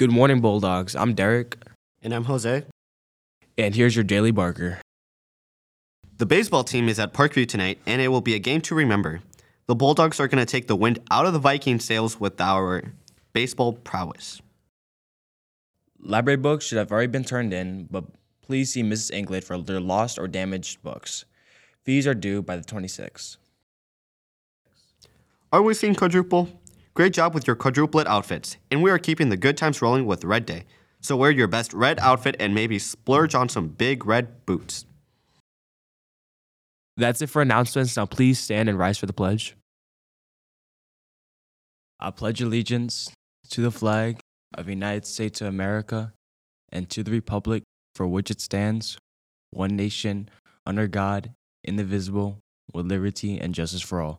Good morning, Bulldogs. I'm Derek, And I'm Jose. and here's your Daily Barker. The baseball team is at Parkview tonight, and it will be a game to remember. The Bulldogs are going to take the wind out of the Vikings' sails with our baseball prowess. Library books should have already been turned in, but please see Mrs. Inglet for their lost or damaged books. Fees are due by the 26th. Are we seeing quadruple? Great job with your quadruplet outfits, and we are keeping the good times rolling with Red Day. So wear your best red outfit and maybe splurge on some big red boots. That's it for announcements. Now please stand and rise for the pledge. I pledge allegiance to the flag of the United States of America and to the republic for which it stands, one nation, under God, indivisible, with liberty and justice for all.